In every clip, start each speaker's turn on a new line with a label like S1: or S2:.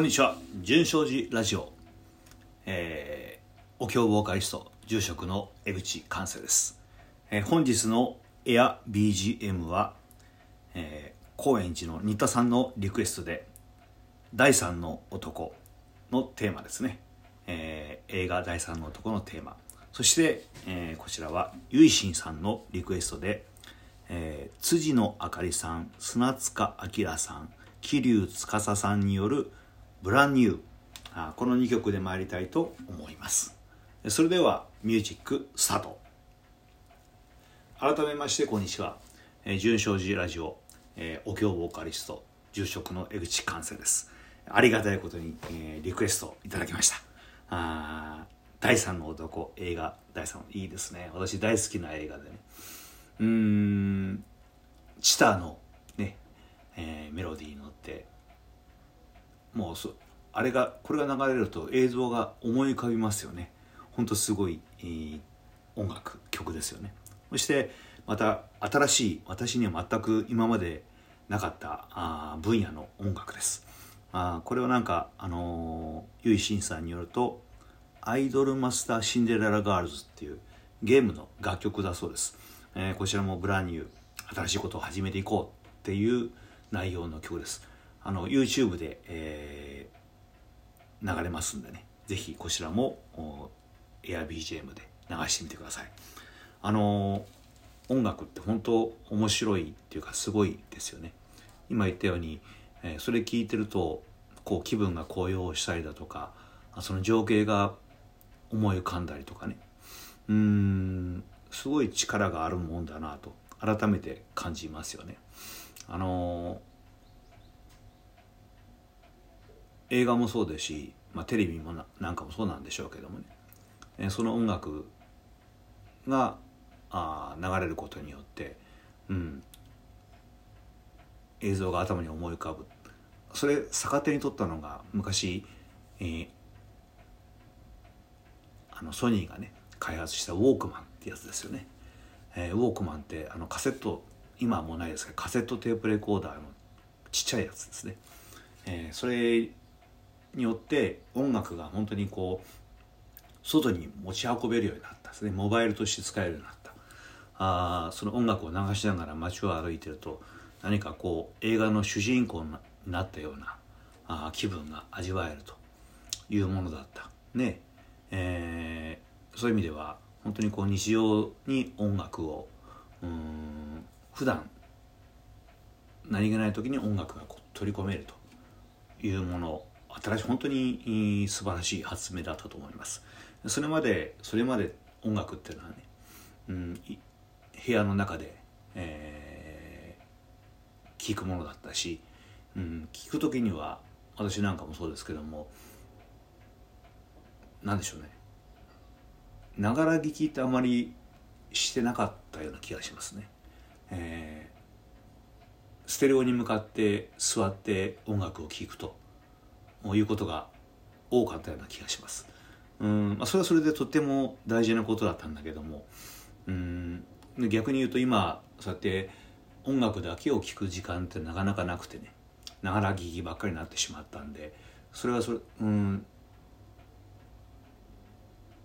S1: こんにちは。純正寺ラジオ、えー、お経ボーカリスト住職の江口寛生です、えー、本日のエア BGM は、えー、高円寺の新田さんのリクエストで第三の男のテーマですね、えー、映画第三の男のテーマ。そして、えー、こちらはゆいしんさんのリクエストで、えー、辻野あかりさん砂塚明さん桐生司さんによる「ブランニュー」あこの2曲で参りたいと思います。それではミュージックスタート改めましてこんにちは、えー、純正寺ラジオ、え、お経ボーカリスト住職の江口寛生です。ありがたいことに、え、リクエストいただきました。あ第三の男映画第三いいですね。私大好きな映画でね。うんチターのね、えー、メロディーに乗ってもうそあれがこれが流れると映像が思い浮かびますよね。ほんとすごい、えー、音楽曲ですよね。そしてまた新しい私には全く今までなかったあ分野の音楽です。あこれはなんかあのー、ゆいしんさんによるとアイドルマスターシンデレラガールズっていうゲームの楽曲だそうです、えー、こちらもブランニュー新しいことを始めていこうっていう内容の曲です。あの YouTube で、えー、流れますんでね。是非こちらも AirBGM で流してみてください。あの音楽って本当面白いっていうかすごいですよね。今言ったように、えー、それ聞いてるとこう気分が高揚したりだとかその情景が思い浮かんだりとかね。うんすごい力があるもんだなと改めて感じますよね。あの映画もそうですし、まあ、テレビもなんかもそうなんでしょうけどもね、えその音楽があ流れることによって、うん、映像が頭に思い浮かぶ。それ逆手に取ったのが昔、えー、あのソニーがね開発したウォークマンってやつですよね、えー、ウォークマンってあのカセット今はもうないですけどカセットテープレコーダーのちっちゃいやつですね、えー、それによって音楽が本当にこう外に持ち運べるようになったですね。モバイルとして使えるようになった。あその音楽を流しながら街を歩いてると何かこう映画の主人公になったようなあ気分が味わえるというものだった。ね。えー、そういう意味では本当にこう日常に音楽をうん普段何気ない時に音楽がこう取り込めるというもの新しい本当に素晴らしい発明だったと思います。それまでそれまで音楽っていうのはね、うん、部屋の中で、えー、聞くものだったし、うん、聞く時には私なんかもそうですけども何でしょうね。ながら聞きってあまりしてなかったような気がしますね。えー、ステレオに向かって座って音楽を聴くと。いうことが多かったような気がします。うんまあ、それはそれでとっても大事なことだったんだけども。うん逆に言うと今そうやって音楽だけを聴く時間ってなかなかなくてね。ながら聞きばっかりになってしまったんで。それはそれうん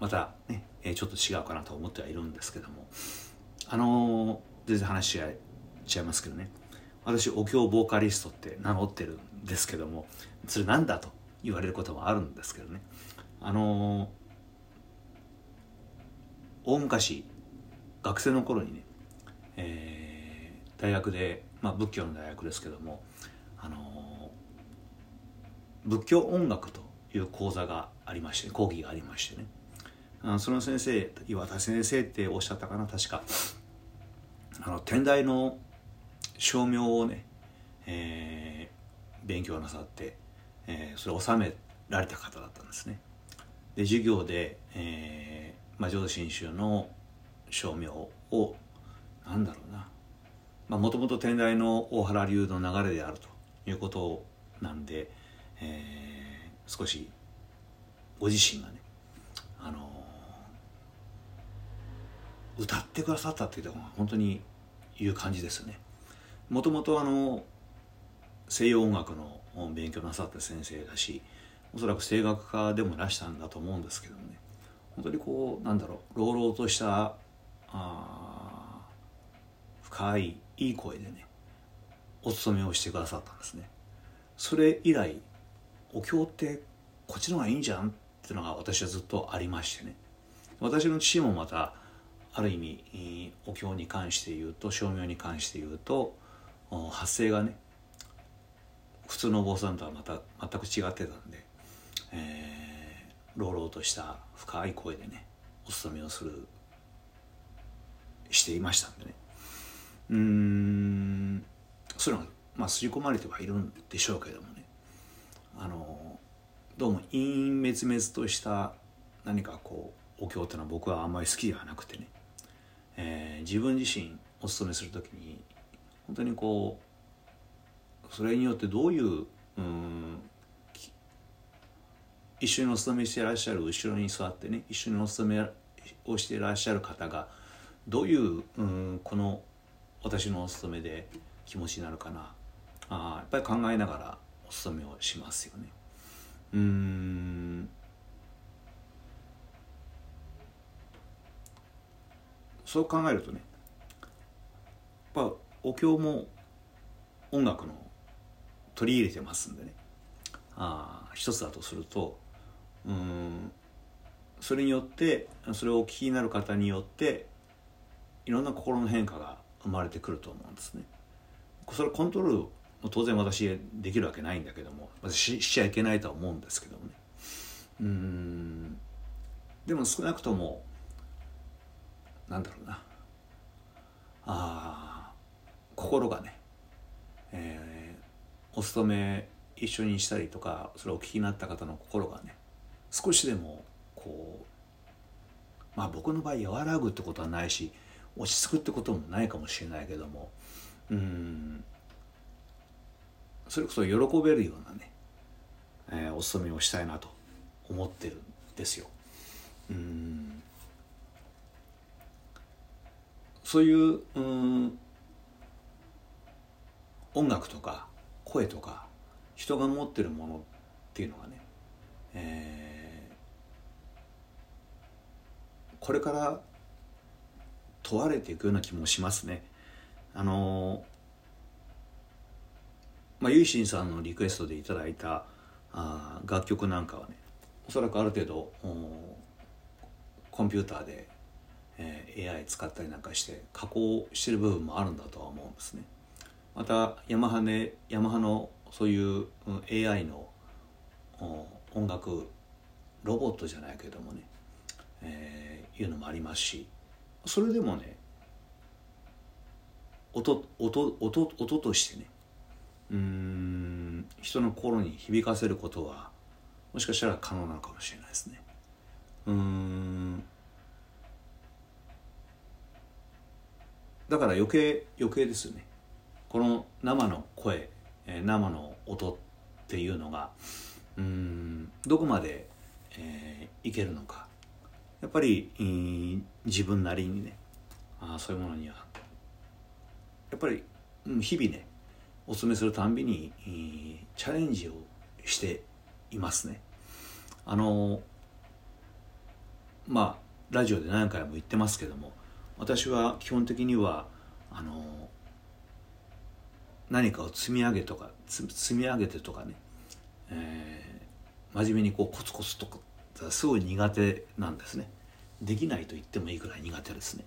S1: またね、ちょっと違うかなと思ってはいるんですけども。あのー、全然話しちゃいますけどね。私お経ボーカリストって名乗ってるんですけどもそれなんだと言われることもあるんですけどね。あのー、大昔学生の頃にね、えー、大学で、まあ、仏教の大学ですけども、あのー、仏教音楽という講座がありまして講義がありましてね。あその先生岩田先生っておっしゃったかな確か。あの天台の照明をね、えー、勉強なさって、えー、それを収められた方だったんですねで授業で、えーまあ、浄土真宗の照明をなんだろうなもともと天台の大原流の流れであるということなんで、えー、少しご自身がねあの歌ってくださったっていうのは本当にいう感じですね。もともとあの西洋音楽の勉強なさった先生だしおそらく声楽家でもいらしたんだと思うんですけどもね。本当にこうなんだろう朗々としたあ深いいい声でねお勤めをしてくださったんですね。それ以来お経ってこっちの方がいいんじゃんっていうのが私はずっとありましてね。私の父もまたある意味お経に関して言うと照明に関して言うと発声がね普通のお坊さんとはまた全く違ってたんで、えー、朗々とした深い声でねお勤めをするしていましたんでね。うんそういうのがまあ刷り込まれてはいるんでしょうけどもね。あのどうも陰滅滅とした何かこうお経っていうのは僕はあんまり好きではなくてね、えー、自分自身お勤めする時に本当にこうそれによってどういううん一緒にお勤めしていらっしゃる後ろに座ってね一緒にお勤めをしていらっしゃる方がどういううんこの私のお勤めで気持ちになるかなあやっぱり考えながらお勤めをしますよね。うんそう考えるとねやっぱお経も音楽の取り入れてますんでね。あ一つだとするとうんそれによってそれをお聞きになる方によっていろんな心の変化が生まれてくると思うんですね。それコントロールも当然私できるわけないんだけども私しちゃいけないとは思うんですけどもね。うんでも少なくともなんだろうな。あ心がね、えー、お勤め一緒にしたりとかそれをお聞きになった方の心がね少しでもこうまあ僕の場合和らぐってことはないし落ち着くってこともないかもしれないけどもうんそれこそ喜べるようなね、えー、お勤めをしたいなと思ってるんですよ。うんそういううん音楽とか声とか人が持ってるものっていうのがね、えー、これから問われていくような気もしますね。あのまあ、ゆいしんさんのリクエストでいただいたあ楽曲なんかはねおそらくある程度コンピューターで、えー、AI 使ったりなんかして加工してる部分もあるんだとは思うんですね。またヤマハねヤマハのそういう、AI の音楽ロボットじゃないけどもね、えー、いうのもありますしそれでもね音音音音としてねうん人の心に響かせることはもしかしたら可能なのかもしれないですね。うんだから余計余計ですよね。この生の声生の音っていうのがうんどこまで、えー、いけるのかやっぱり自分なりにねあそういうものにはやっぱり、日々ねお勧めするたんびにチャレンジをしていますね。あのまあラジオで何回も言ってますけども私は基本的にはあの何かを積み上げとか積み上げてとかね、えー、真面目にこうコツコツとかすごい苦手なんですね。できないと言ってもいいくらい苦手ですね。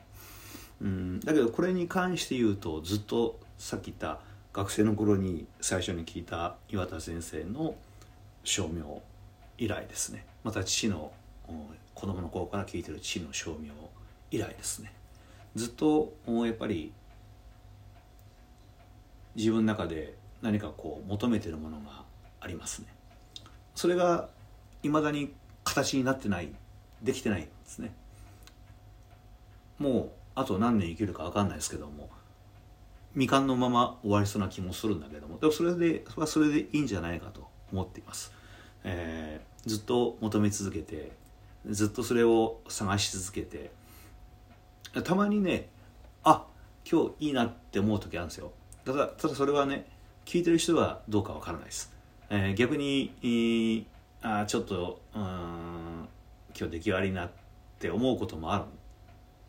S1: うんだけどこれに関して言うとずっとさっき言った学生の頃に最初に聞いた岩田先生の称名以来ですね。また父の子供の頃から聞いてる父の称名以来ですね。ずっとやっぱり自分の中で何かこう求めてるものがありますね。それがいまだに形になってないできてないんですね。もうあと何年生きるか分かんないですけども未完のまま終わりそうな気もするんだけどもでもそれでそれはそれでいいんじゃないかと思っています、えー、ずっと求め続けてずっとそれを探し続けてたまにねあ今日いいなって思う時あるんですよ。ただただそれはね聞いてる人はどうかわからないです、えー、逆に、えー、あちょっとうん今日出来悪いなって思うこともあ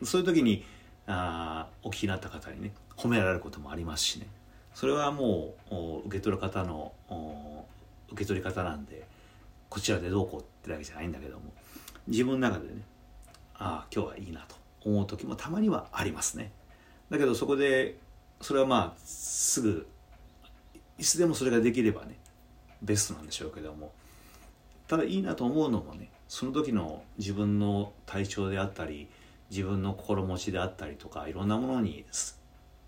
S1: るそういう時にあお聞きになった方にね褒められることもありますしね。それはもう受け取る方の受け取り方なんでこちらでどうこうってわけじゃないんだけども自分の中でねああ今日はいいなと思う時もたまにはありますね。だけどそこでそれはまあすぐいつでもそれができればねベストなんでしょうけども。ただいいなと思うのもねその時の自分の体調であったり自分の心持ちであったりとかいろんなものに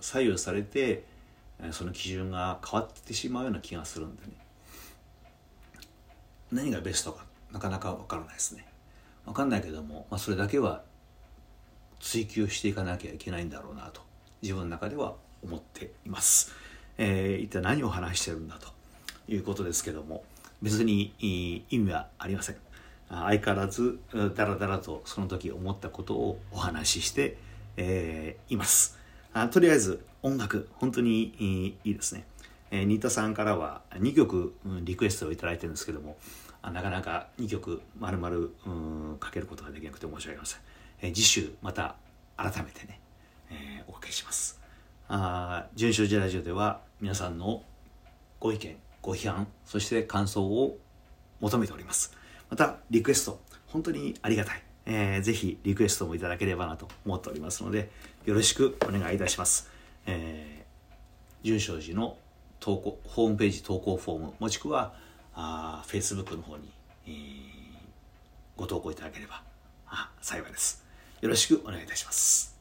S1: 左右されてその基準が変わってしまうような気がするんでね。何がベストかなかなか分からないですね。分かんないけども、まあ、それだけは追求していかなきゃいけないんだろうなと自分の中では思っています、えー、一体何を話してるんだということですけども別に意味はありません。相変わらずだらだらとその時思ったことをお話しして、えー、います。あとりあえず音楽本当にいいですね、えー、新田さんからは2曲リクエストを頂いてるんですけどもなかなか2曲丸々かけることができなくて申し訳ありません、えー、次週また改めてね、えー、おかけします。あ純正寺ラジオでは皆さんのご意見ご批判そして感想を求めております。またリクエスト本当にありがたい、えー、ぜひリクエストもいただければなと思っておりますのでよろしくお願いいたします、えー、純正寺の投稿ホームページ投稿フォームもしくはあ Facebook の方に、えー、ご投稿いただければあ幸いです。よろしくお願いいたします。